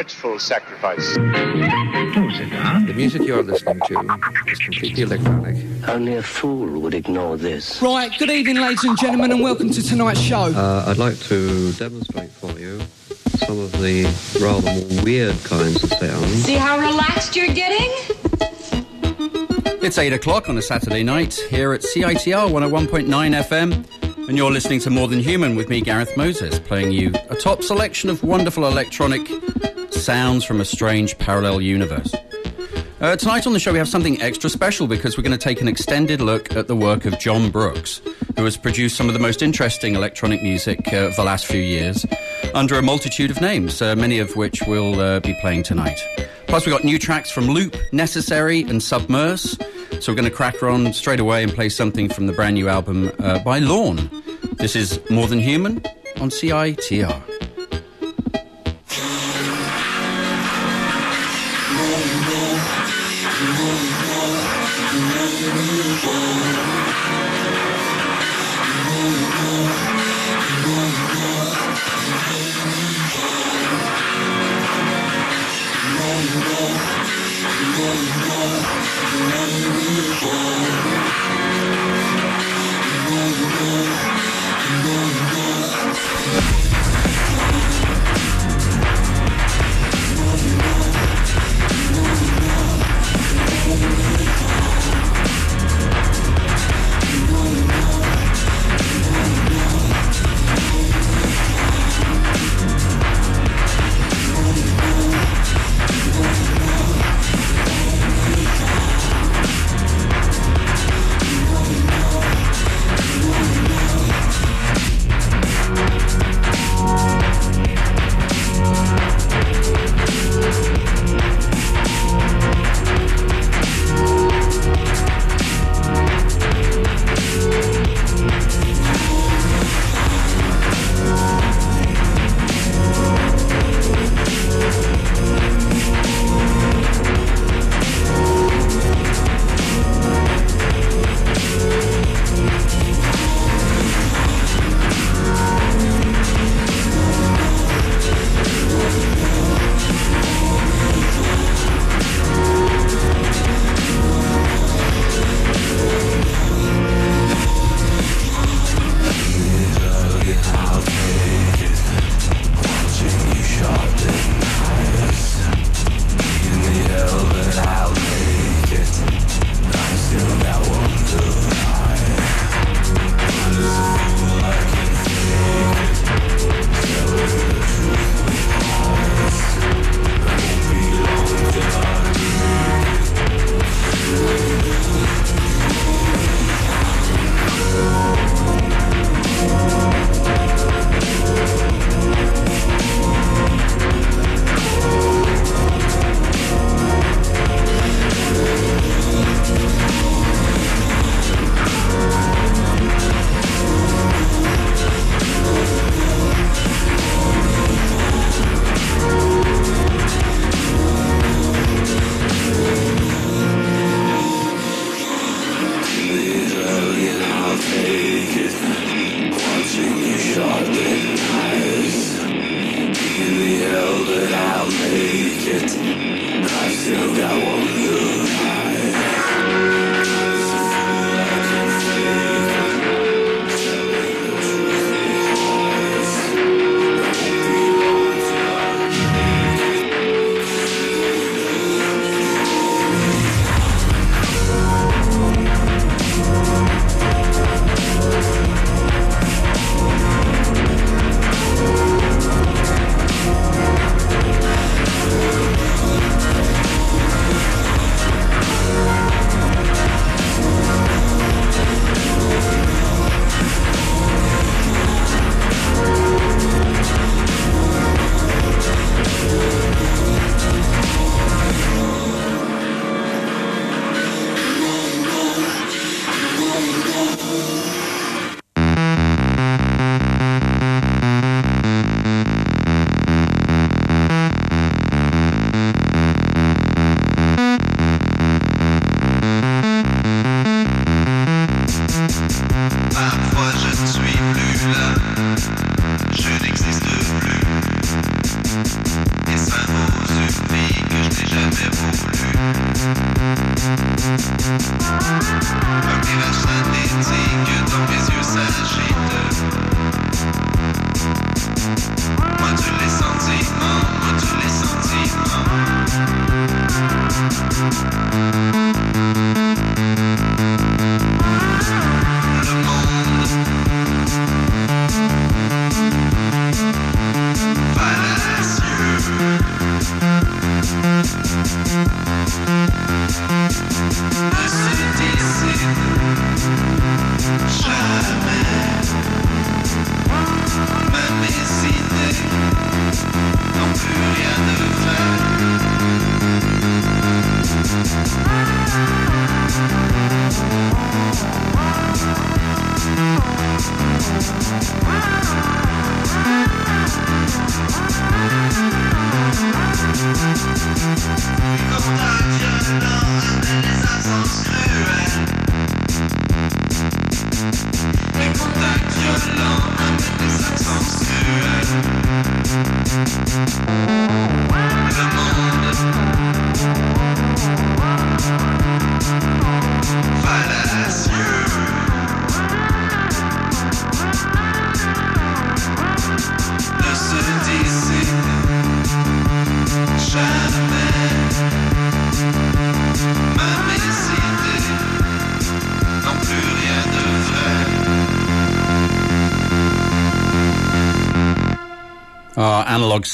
dreadful sacrifice. The music you're listening to is completely electronic. Only a fool would ignore this. Right, good evening, ladies and gentlemen, and welcome to tonight's show. Uh, I'd like to demonstrate for you some of the rather more weird kinds of sounds. See how relaxed you're getting? It's 8 o'clock on a Saturday night here at CITR 101.9 FM, and you're listening to More Than Human with me, Gareth Moses, playing you a top selection of wonderful electronic sounds from a strange parallel universe. Uh, tonight on the show, we have something extra special because we're going to take an extended look at the work of Jon Brooks, who has produced some of the most interesting electronic music uh, of the last few years under a multitude of names, uh, many of which we'll uh, be playing tonight. Plus, we've got new tracks from Loop, Necessary, and Submerse. So we're going to crack on straight away and play something from the brand new album uh, by Lorn. This is More Than Human on CITR.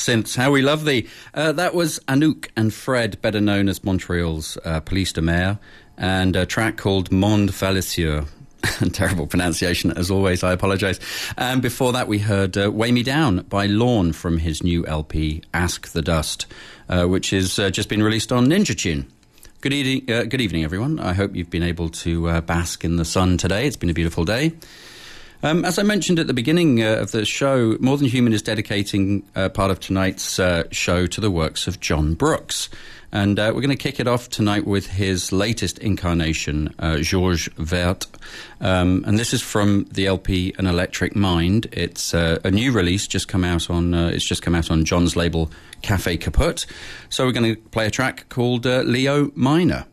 Synths. How we love thee. Uh, that was Anouk and Fred, better known as Montreal's uh, Police de Mer, and a track called Monde Falicieux. Terrible pronunciation, as always. I apologise. And before that, we heard uh, "Weigh Me Down" by Lorn from his new LP "Ask the Dust," uh, which has uh, just been released on Ninja Tune. Good, evening, uh, good evening, everyone. I hope you've been able to bask in the sun today. It's been a beautiful day. Um, as I mentioned at the beginning uh, of the show, More Than Human is dedicating uh, part of tonight's uh, show to the works of Jon Brooks. And uh, we're going to kick it off tonight with his latest incarnation, uh, Georges Vert. Um, and this is from the LP An Electric Mind. It's uh, a new release, just come out on. it's just come out on Jon's label, Cafe Kaput. So we're going to play a track called Leo Minor.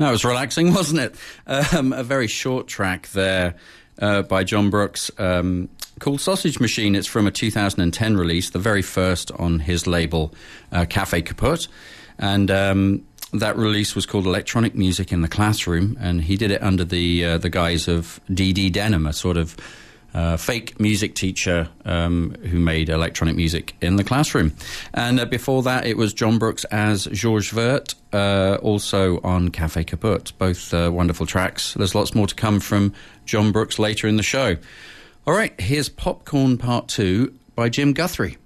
That was relaxing, wasn't it? Um, a very short track there uh, by Jon Brooks um, called Sausage Machine. It's from a 2010 release, the very first on his label, uh, Cafe Kaput. And um, that release was called Electronic Music in the Classroom, and he did it under the, uh, the guise of D.D. Denham, a sort of uh, fake music teacher um, who made electronic music in the classroom. And uh, before that, it was Jon Brooks as Georges Vert, uh, also on Cafe Kaput. Both uh, wonderful tracks. There's lots more to come from Jon Brooks later in the show. All right, here's Popcorn Part 2 by Jim Guthrie.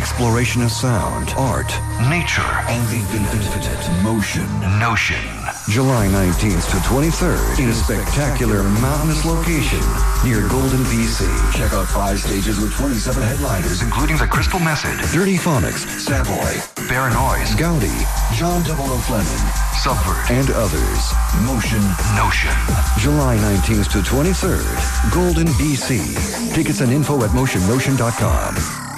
Exploration of sound, art, nature, and the infinite motion. Notion. July 19th to 23rd in a spectacular mountainous location near Golden, BC. Check out five stages with 27 headliners, including The Crystal Method, Dirtyphonics, Savoy, Noise, Gaudi, John Double O. Fleming, Subvert, and others. Motion Notion. July 19th to 23rd, Golden, BC. Tickets and info at motionnotion.com.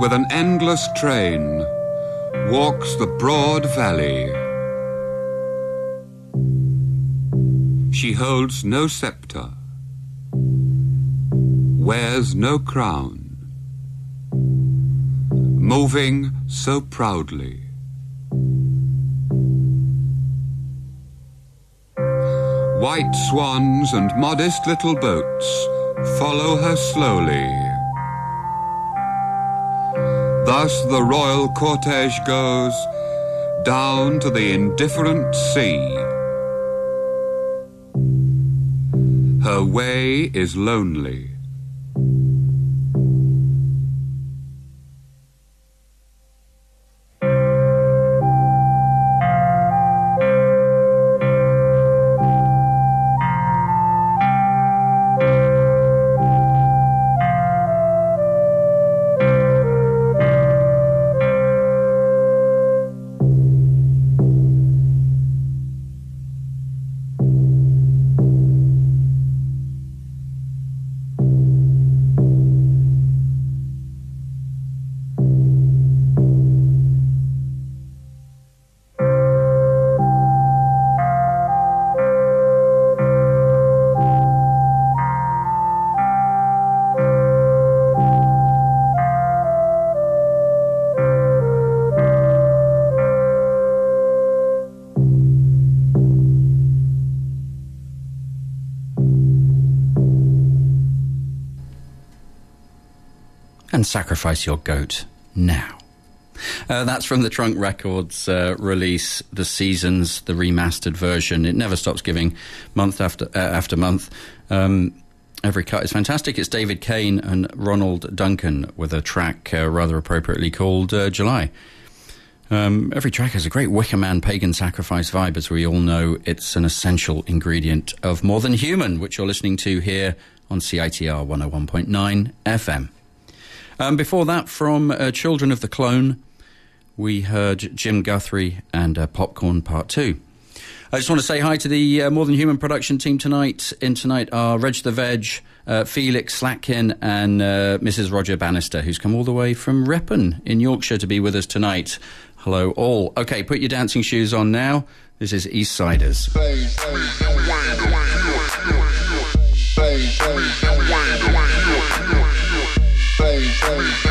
with an endless train walks the broad valley. She holds no scepter, wears no crown, moving so proudly. White swans and modest little boats follow her slowly. Thus the royal cortege goes down to the indifferent sea. Her way is lonely. Sacrifice your goat now. Uh, that's from the Trunk Records uh, release, The Seasons, the remastered version. It never stops giving month after uh, after month. Um, every cut is fantastic. It's David Cain and Ronald Duncan with a track uh, rather appropriately called uh, July. Um, every track has a great Wicker Man pagan sacrifice vibe, as we all know. It's an essential ingredient of More Than Human, which you're listening to here on CITR 101.9 FM. Um, before that, from uh, Children of the Clone, we heard Jim Guthrie and uh, Popcorn Part 2. I just want to say hi to the uh, More Than Human production team tonight. In tonight are Reg the Veg, uh, Felix Slatkin, and uh, Mrs. Roger Bannister, who's come all the way from Ripon in Yorkshire to be with us tonight. Hello, all. Okay, put your dancing shoes on now. This is East Siders. Hey.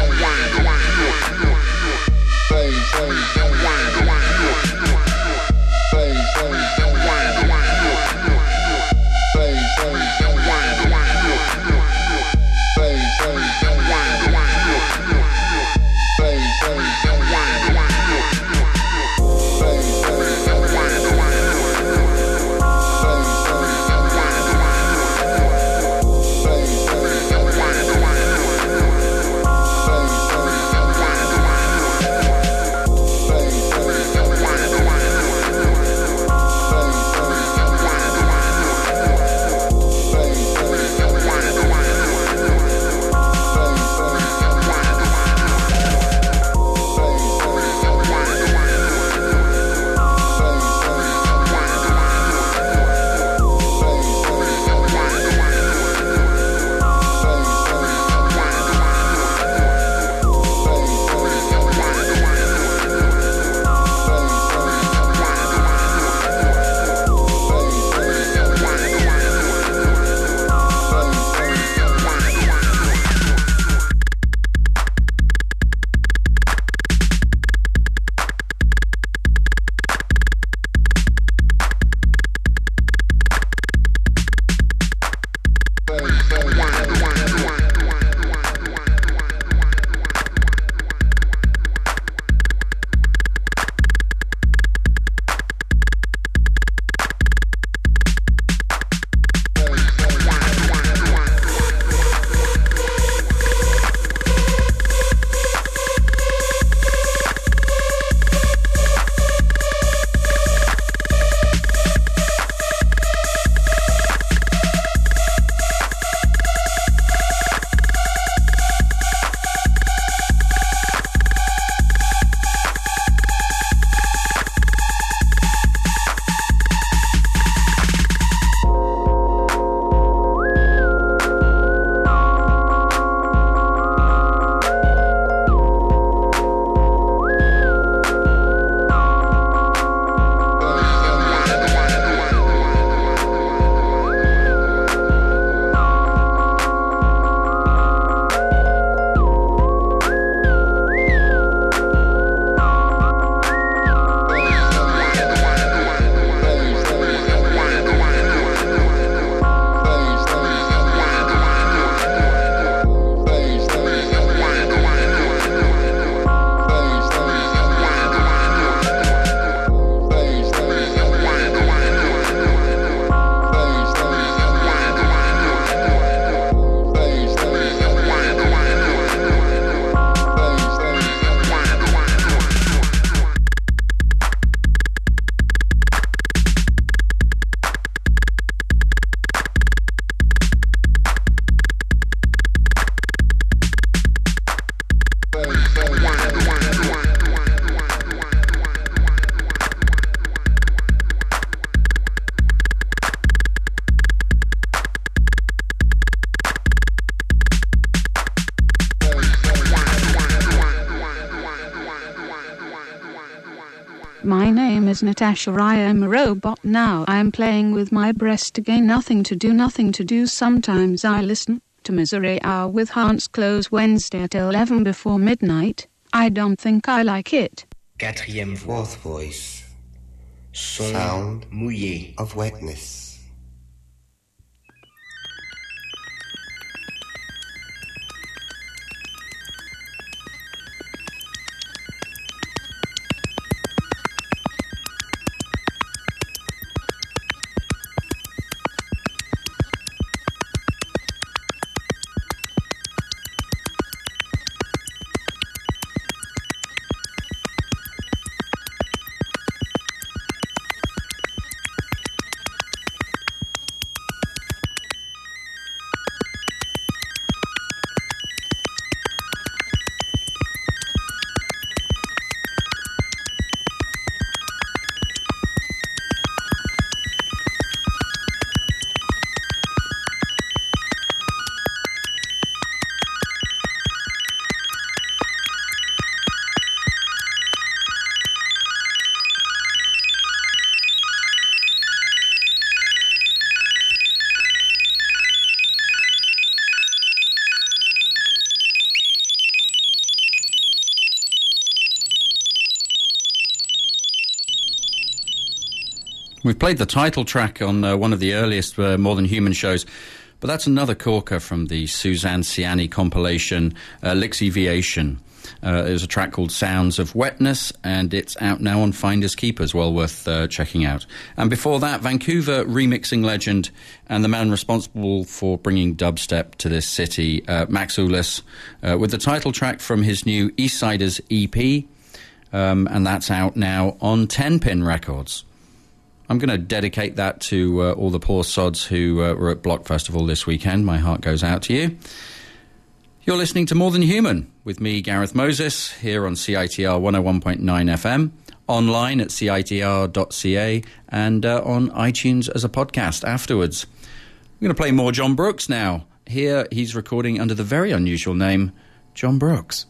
My name Natasha. I am a robot now. I am playing with my breast again. Nothing to do, nothing to do. Sometimes I listen to Misery Hour with Hans Close Wednesday at 11 before midnight. I don't think I like it. Quatrième fourth voice. Sound mouillé of wetness. We've played the title track on uh, one of the earliest uh, More Than Human shows, but that's another corker from the Suzanne Ciani compilation, uh, Lixiviation. Uh, there's a track called Sounds of Wetness, and it's out now on Finders Keepers, well worth uh, checking out. And before that, Vancouver remixing legend and the man responsible for bringing dubstep to this city, uh, Max Ulis, uh, with the title track from his new Eastsiders EP, um, and that's out now on 10 Pin Records. I'm going to dedicate that to uh, all the poor sods who uh, were at Bloc Festival this weekend. My heart goes out to you. You're listening to More Than Human with me, Gareth Moses, here on CITR 101.9 FM, online at citr.ca, and uh, on iTunes as a podcast afterwards. I'm going to play more Jon Brooks now. Here he's recording under the very unusual name Jon Brooks.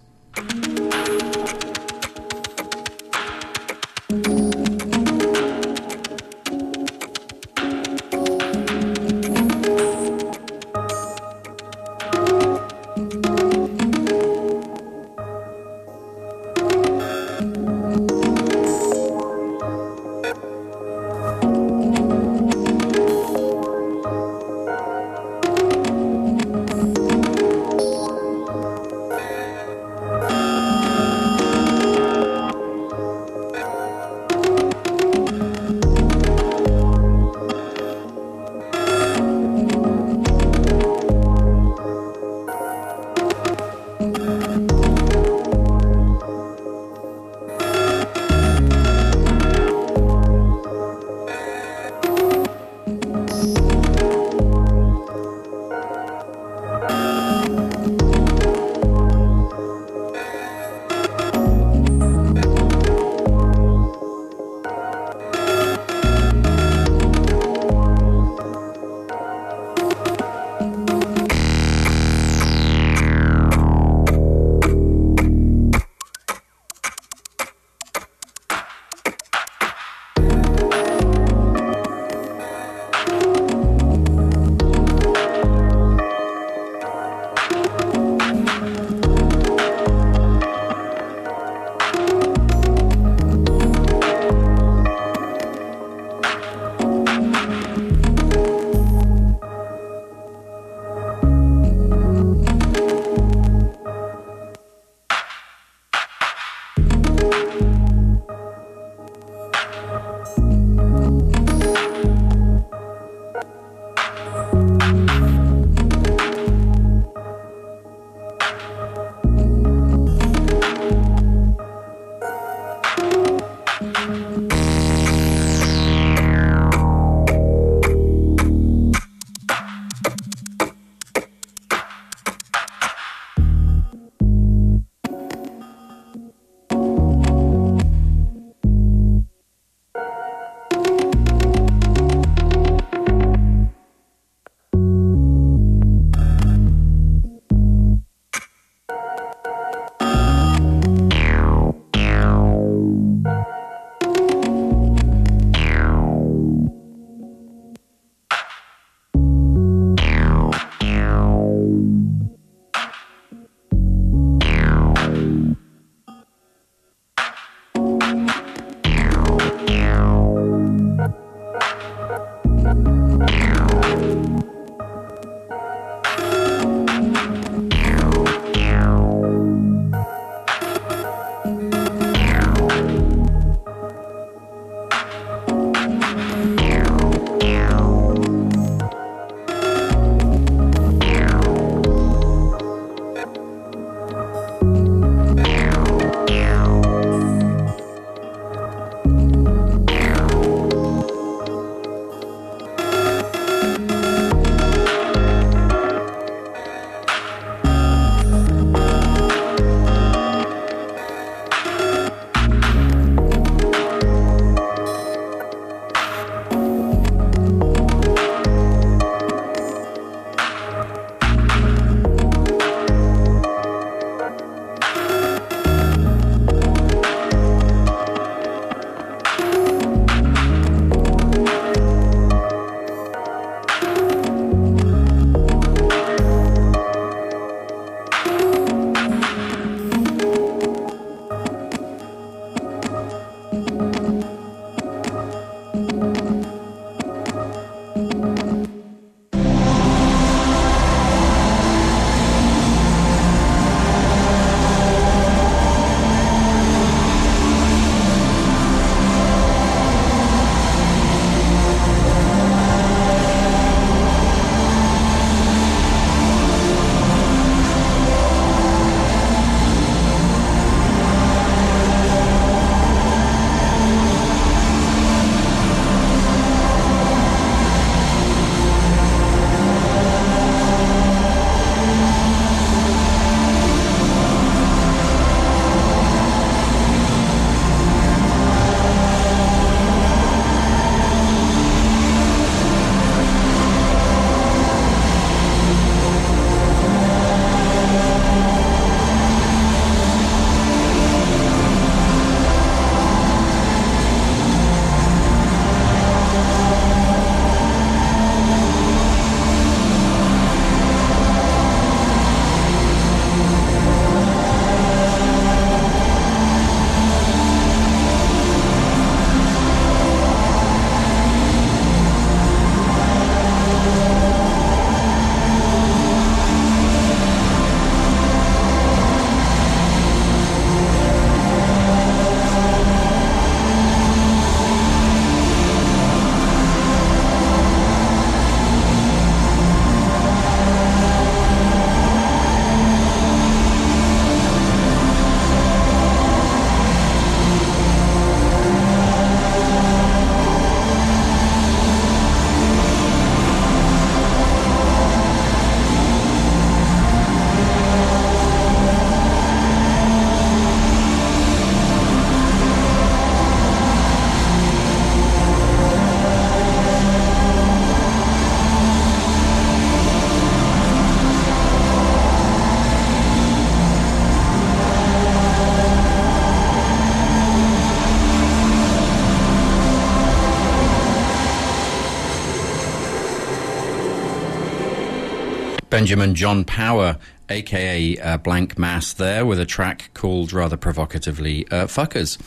Benjamin John Power, aka uh, Blank Mass, there with a track called rather provocatively uh, Fuckers.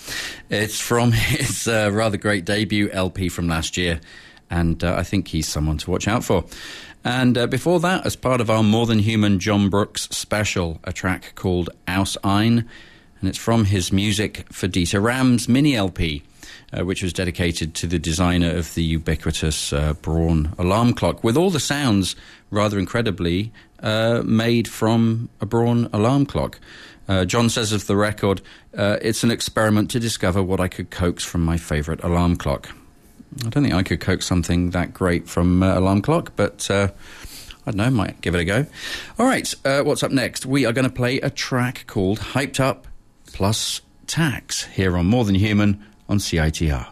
It's from his uh, rather great debut LP from last year, and uh, I think he's someone to watch out for. And uh, before that, as part of our More Than Human Jon Brooks special, a track called Aus Ein, and it's from his Music for Dieter Rams mini LP uh, which was dedicated to the designer of the ubiquitous uh, Braun alarm clock, with all the sounds, rather incredibly, uh, made from a Braun alarm clock. Uh, Jon says of the record, uh, it's an experiment to discover what I could coax from my favourite alarm clock. I don't think I could coax something that great from uh, alarm clock, but I don't know, might give it a go. All right, uh, what's up next? We are going to play a track called Hyped Up Plus Tax here on More Than Human on CITR.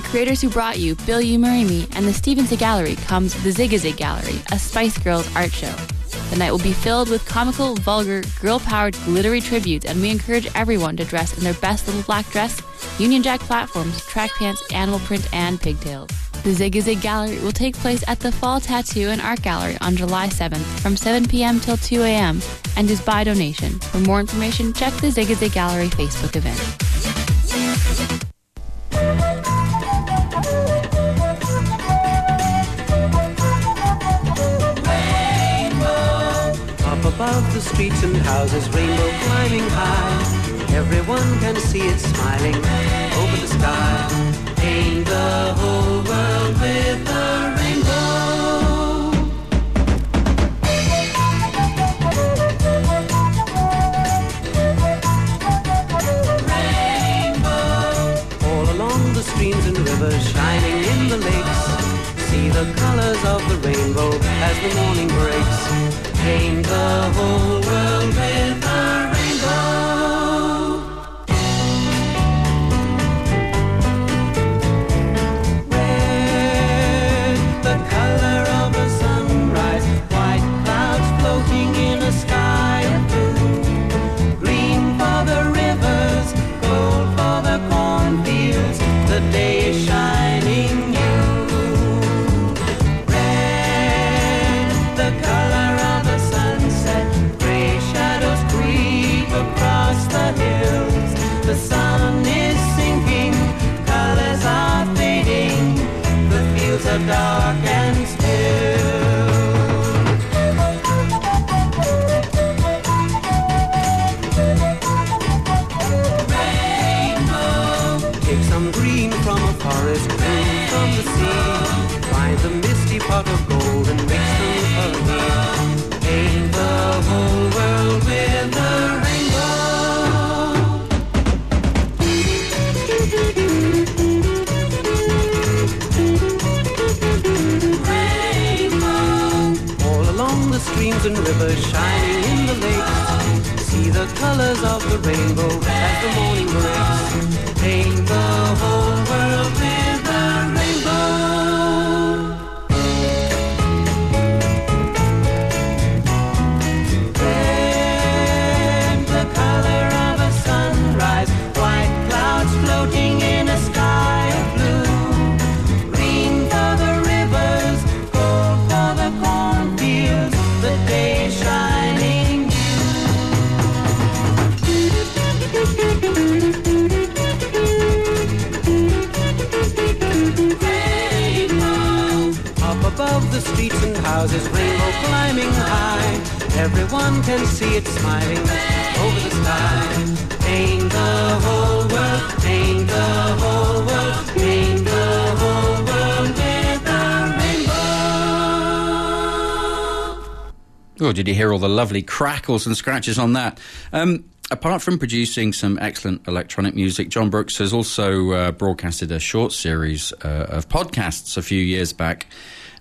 Creators who brought you Bill You Marry Me and the Stevenson Gallery comes the Zig Zig Gallery, a Spice Girls art show. The night will be filled with comical, vulgar, girl powered, glittery tributes, and we encourage everyone to dress in their best little black dress, Union Jack platforms, track pants, animal print, and pigtails. The Zig Zig Gallery will take place at the Fall Tattoo and Art Gallery on July 7th from 7 p.m. till 2 a.m. and is by donation. For more information, check the Zig Zig Gallery Facebook event. Streets and houses, rainbow climbing high. Everyone can see it smiling over the sky. Paint the whole world with a rainbow. Rainbow. All along the streams and rivers, shining in the lakes. See the colors of the rainbow as the morning breaks. Paint the whole did you hear all the lovely crackles and scratches on that? Um, apart from producing some excellent electronic music, Jon Brooks has also uh, broadcasted a short series uh, of podcasts a few years back.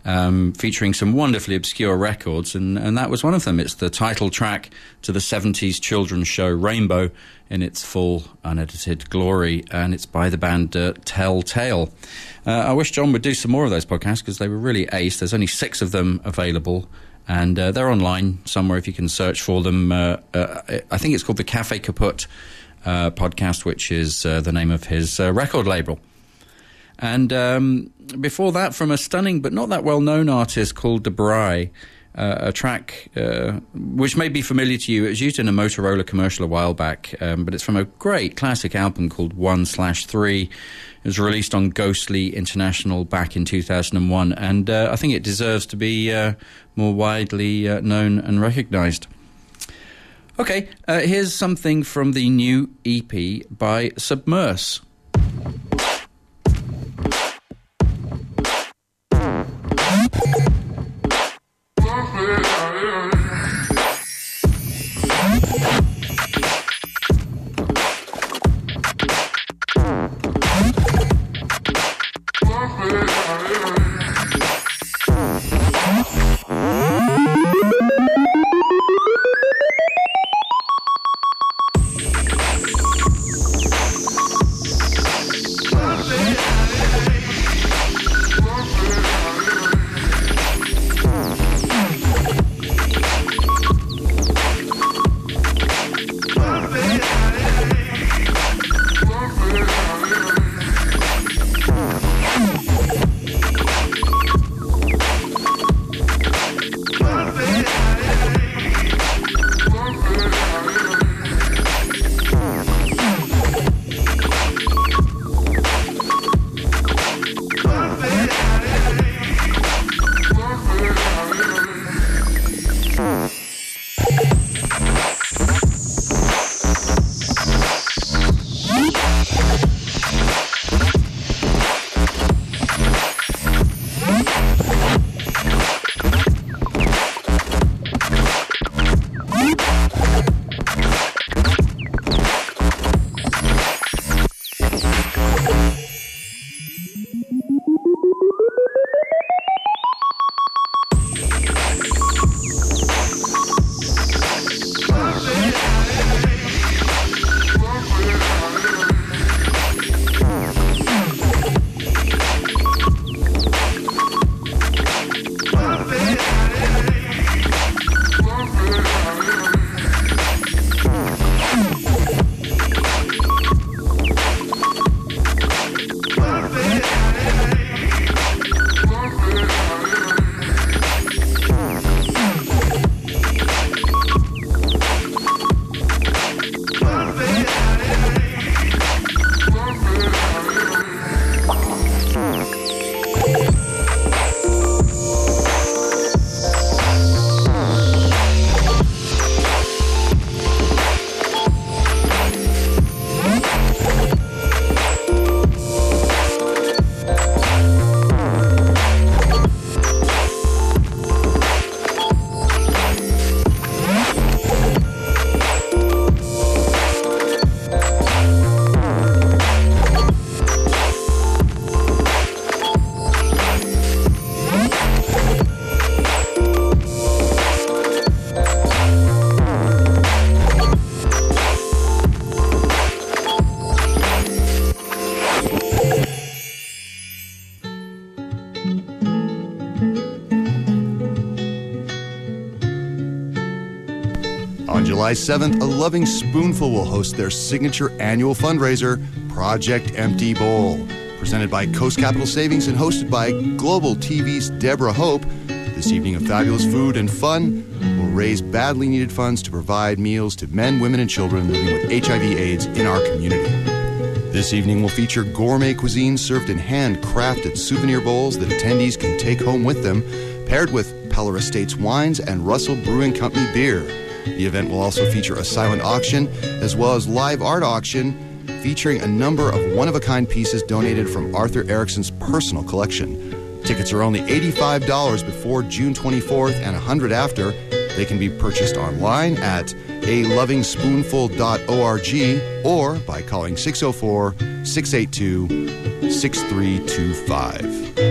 Um, featuring some wonderfully obscure records, and, and that was one of them. It's the title track to the 70s children's show Rainbow in its full unedited glory, and it's by the band uh, Telltale. Uh, I wish Jon would do some more of those podcasts because they were really ace. There's only six of them available and uh, they're online somewhere if you can search for them. Uh, uh, I think it's called the Cafe Kaput uh, podcast, which is uh, the name of his uh, record label. And um, before that, from a stunning but not that well known artist called Dabrye, uh, a track uh, which may be familiar to you. It was used in a Motorola commercial a while back, um, but it's from a great classic album called One Slash Three. It was released on Ghostly International back in 2001, and uh, I think it deserves to be uh, more widely uh, known and recognized. Okay, uh, here's something from the new EP by Submerse. July 7th, a loving spoonful will host their signature annual fundraiser, Project Empty Bowl. Presented by Coast Capital Savings and hosted by Global TV's Deborah Hope, this evening of fabulous food and fun will raise badly needed funds to provide meals to men, women, and children living with HIV/AIDS in our community. This evening will feature gourmet cuisine served in handcrafted souvenir bowls that attendees can take home with them, paired with Peller Estates wines and Russell Brewing Company beer. The event will also feature a silent auction as well as live art auction featuring a number of one of a kind pieces donated from Arthur Erickson's personal collection. Tickets are only $85 before June 24th and 100 after. They can be purchased online at a lovingspoonful.org or by calling 604 682 6325.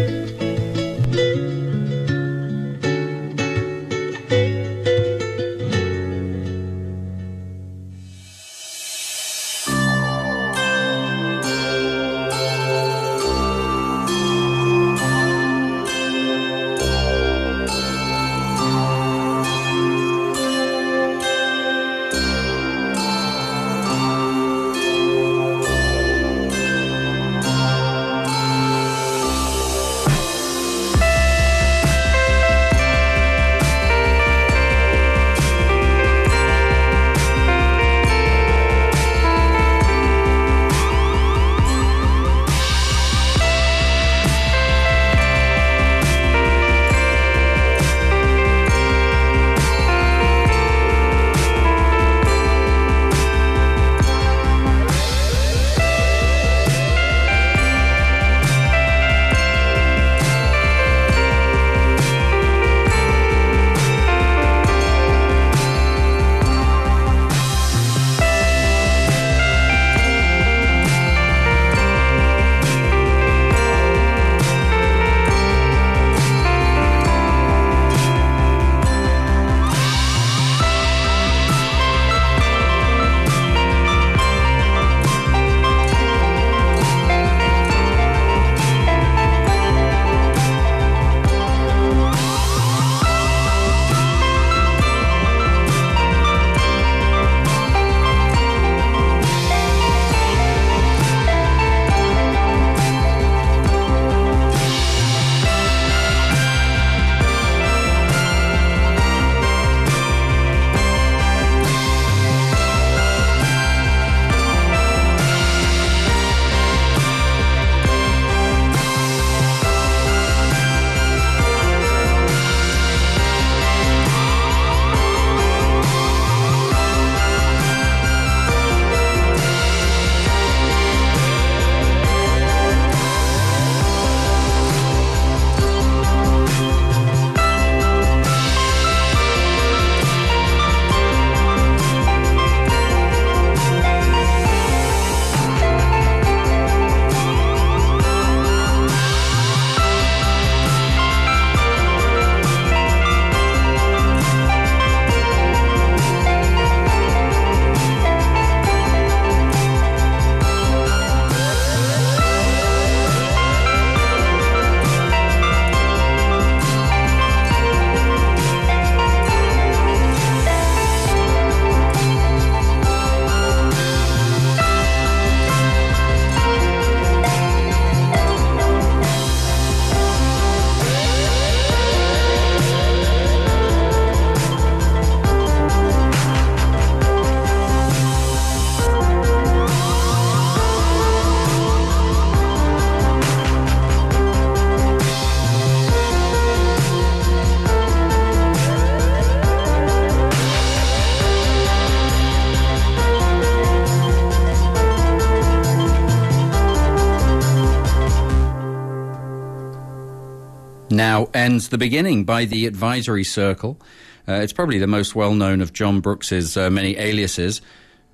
Ends the beginning by the Advisory Circle. Uh, it's probably the most well known of Jon Brooks's uh, many aliases,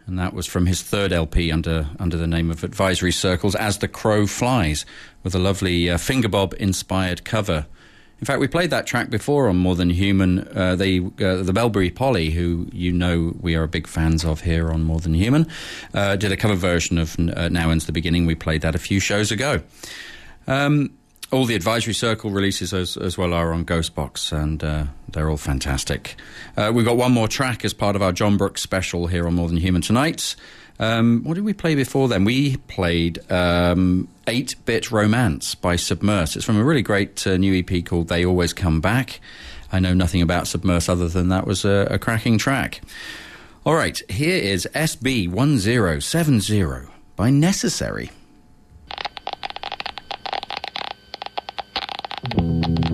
and that was from his third LP under under the name of Advisory Circles, As the Crow Flies, with a lovely uh, fingerbob inspired cover. In fact, we played that track before on More Than Human. Uh, they, uh, the Belbury Poly, who you know we are big fans of here on More Than Human, uh, did a cover version of uh, Now Ends the Beginning. We played that a few shows ago. Um, all the Advisory Circle releases as, as well are on Ghostbox, and uh, they're all fantastic. Uh, we've got one more track as part of our Jon Brooks special here on More Than Human tonight. Um, what did we play before then? We played um, 8 Bit Romance by Submerse. It's from a really great uh, new EP called They Always Come Back. I know nothing about Submerse other than that was a, a cracking track. All right, here is SB1070 by Necessary. Thank you.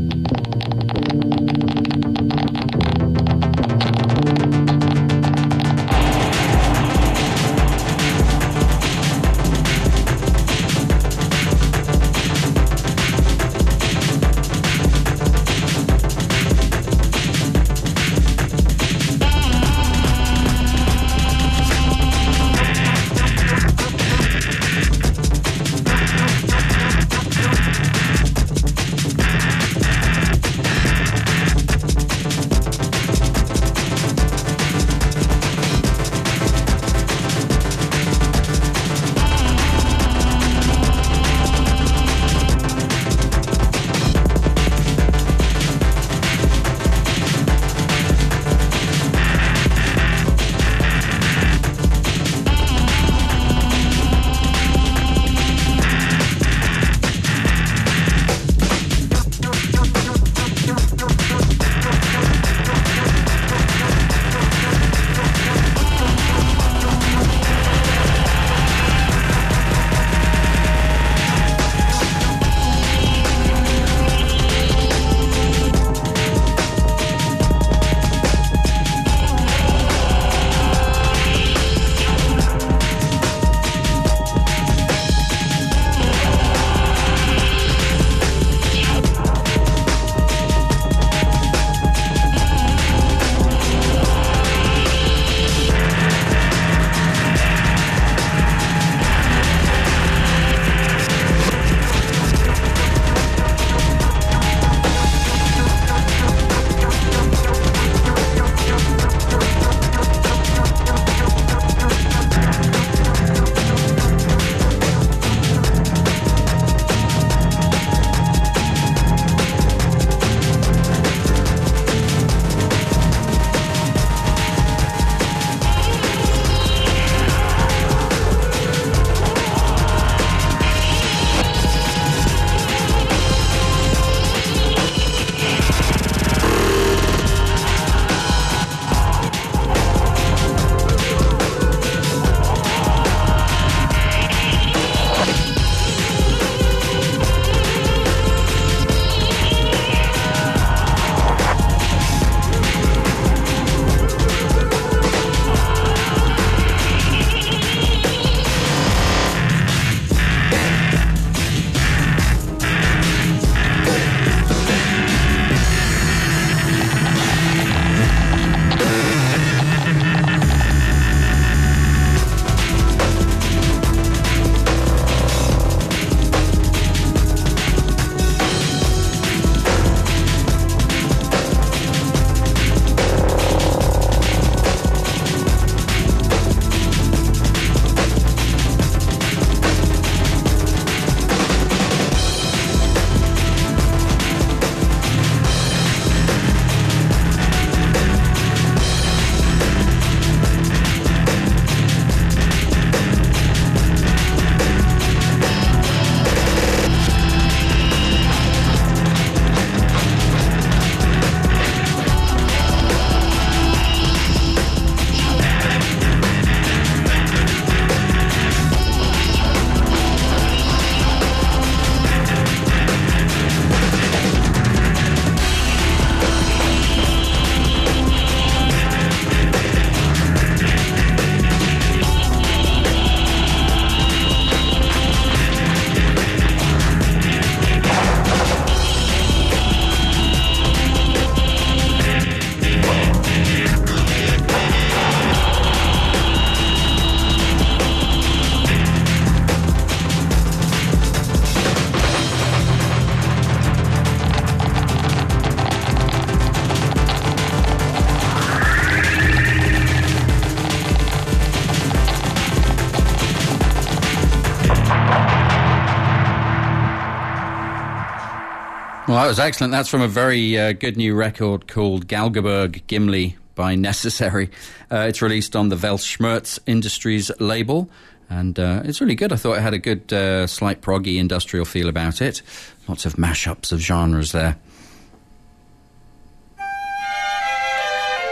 Well, that was excellent. That's from a very uh, good new record called Galgeberg Gimli by Necessary. Uh, it's released on the Weltschmerz Industries label, and uh, it's really good. I thought it had a good, uh, slight proggy industrial feel about it. Lots of mashups of genres there.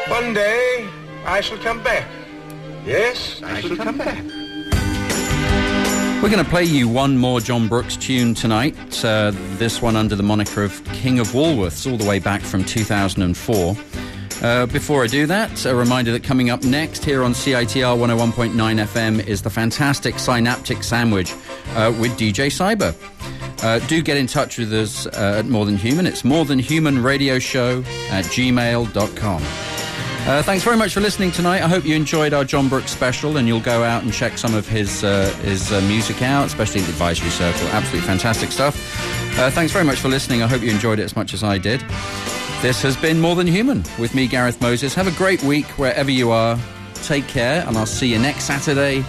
One day I shall come back. Yes, I shall come back. We're going to play you one more Jon Brooks tune tonight. Uh, this one under the moniker of King of Woolworths, all the way back from 2004. Uh, before I do that, a reminder that coming up next here on CITR 101.9 FM is the fantastic Synaptic Sandwich uh, with DJ Cyber. Uh, do get in touch with us uh, at More Than Human. It's More Than Human Radio Show at gmail.com. Uh, thanks very much for listening tonight. I hope you enjoyed our Jon Brooks special, and you'll go out and check some of his uh, his uh, music out, especially the Advisory Circle. Absolutely fantastic stuff. Uh, thanks very much for listening. I hope you enjoyed it as much as I did. This has been More Than Human with me, Gareth Moses. Have a great week wherever you are. Take care, and I'll see you next Saturday,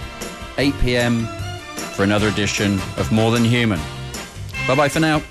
8 p.m., for another edition of More Than Human. Bye bye for now.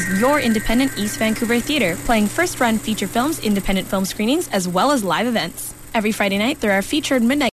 Is your independent East Vancouver theatre, playing first run feature films, independent film screenings, as well as live events. Every Friday night, there are featured midnight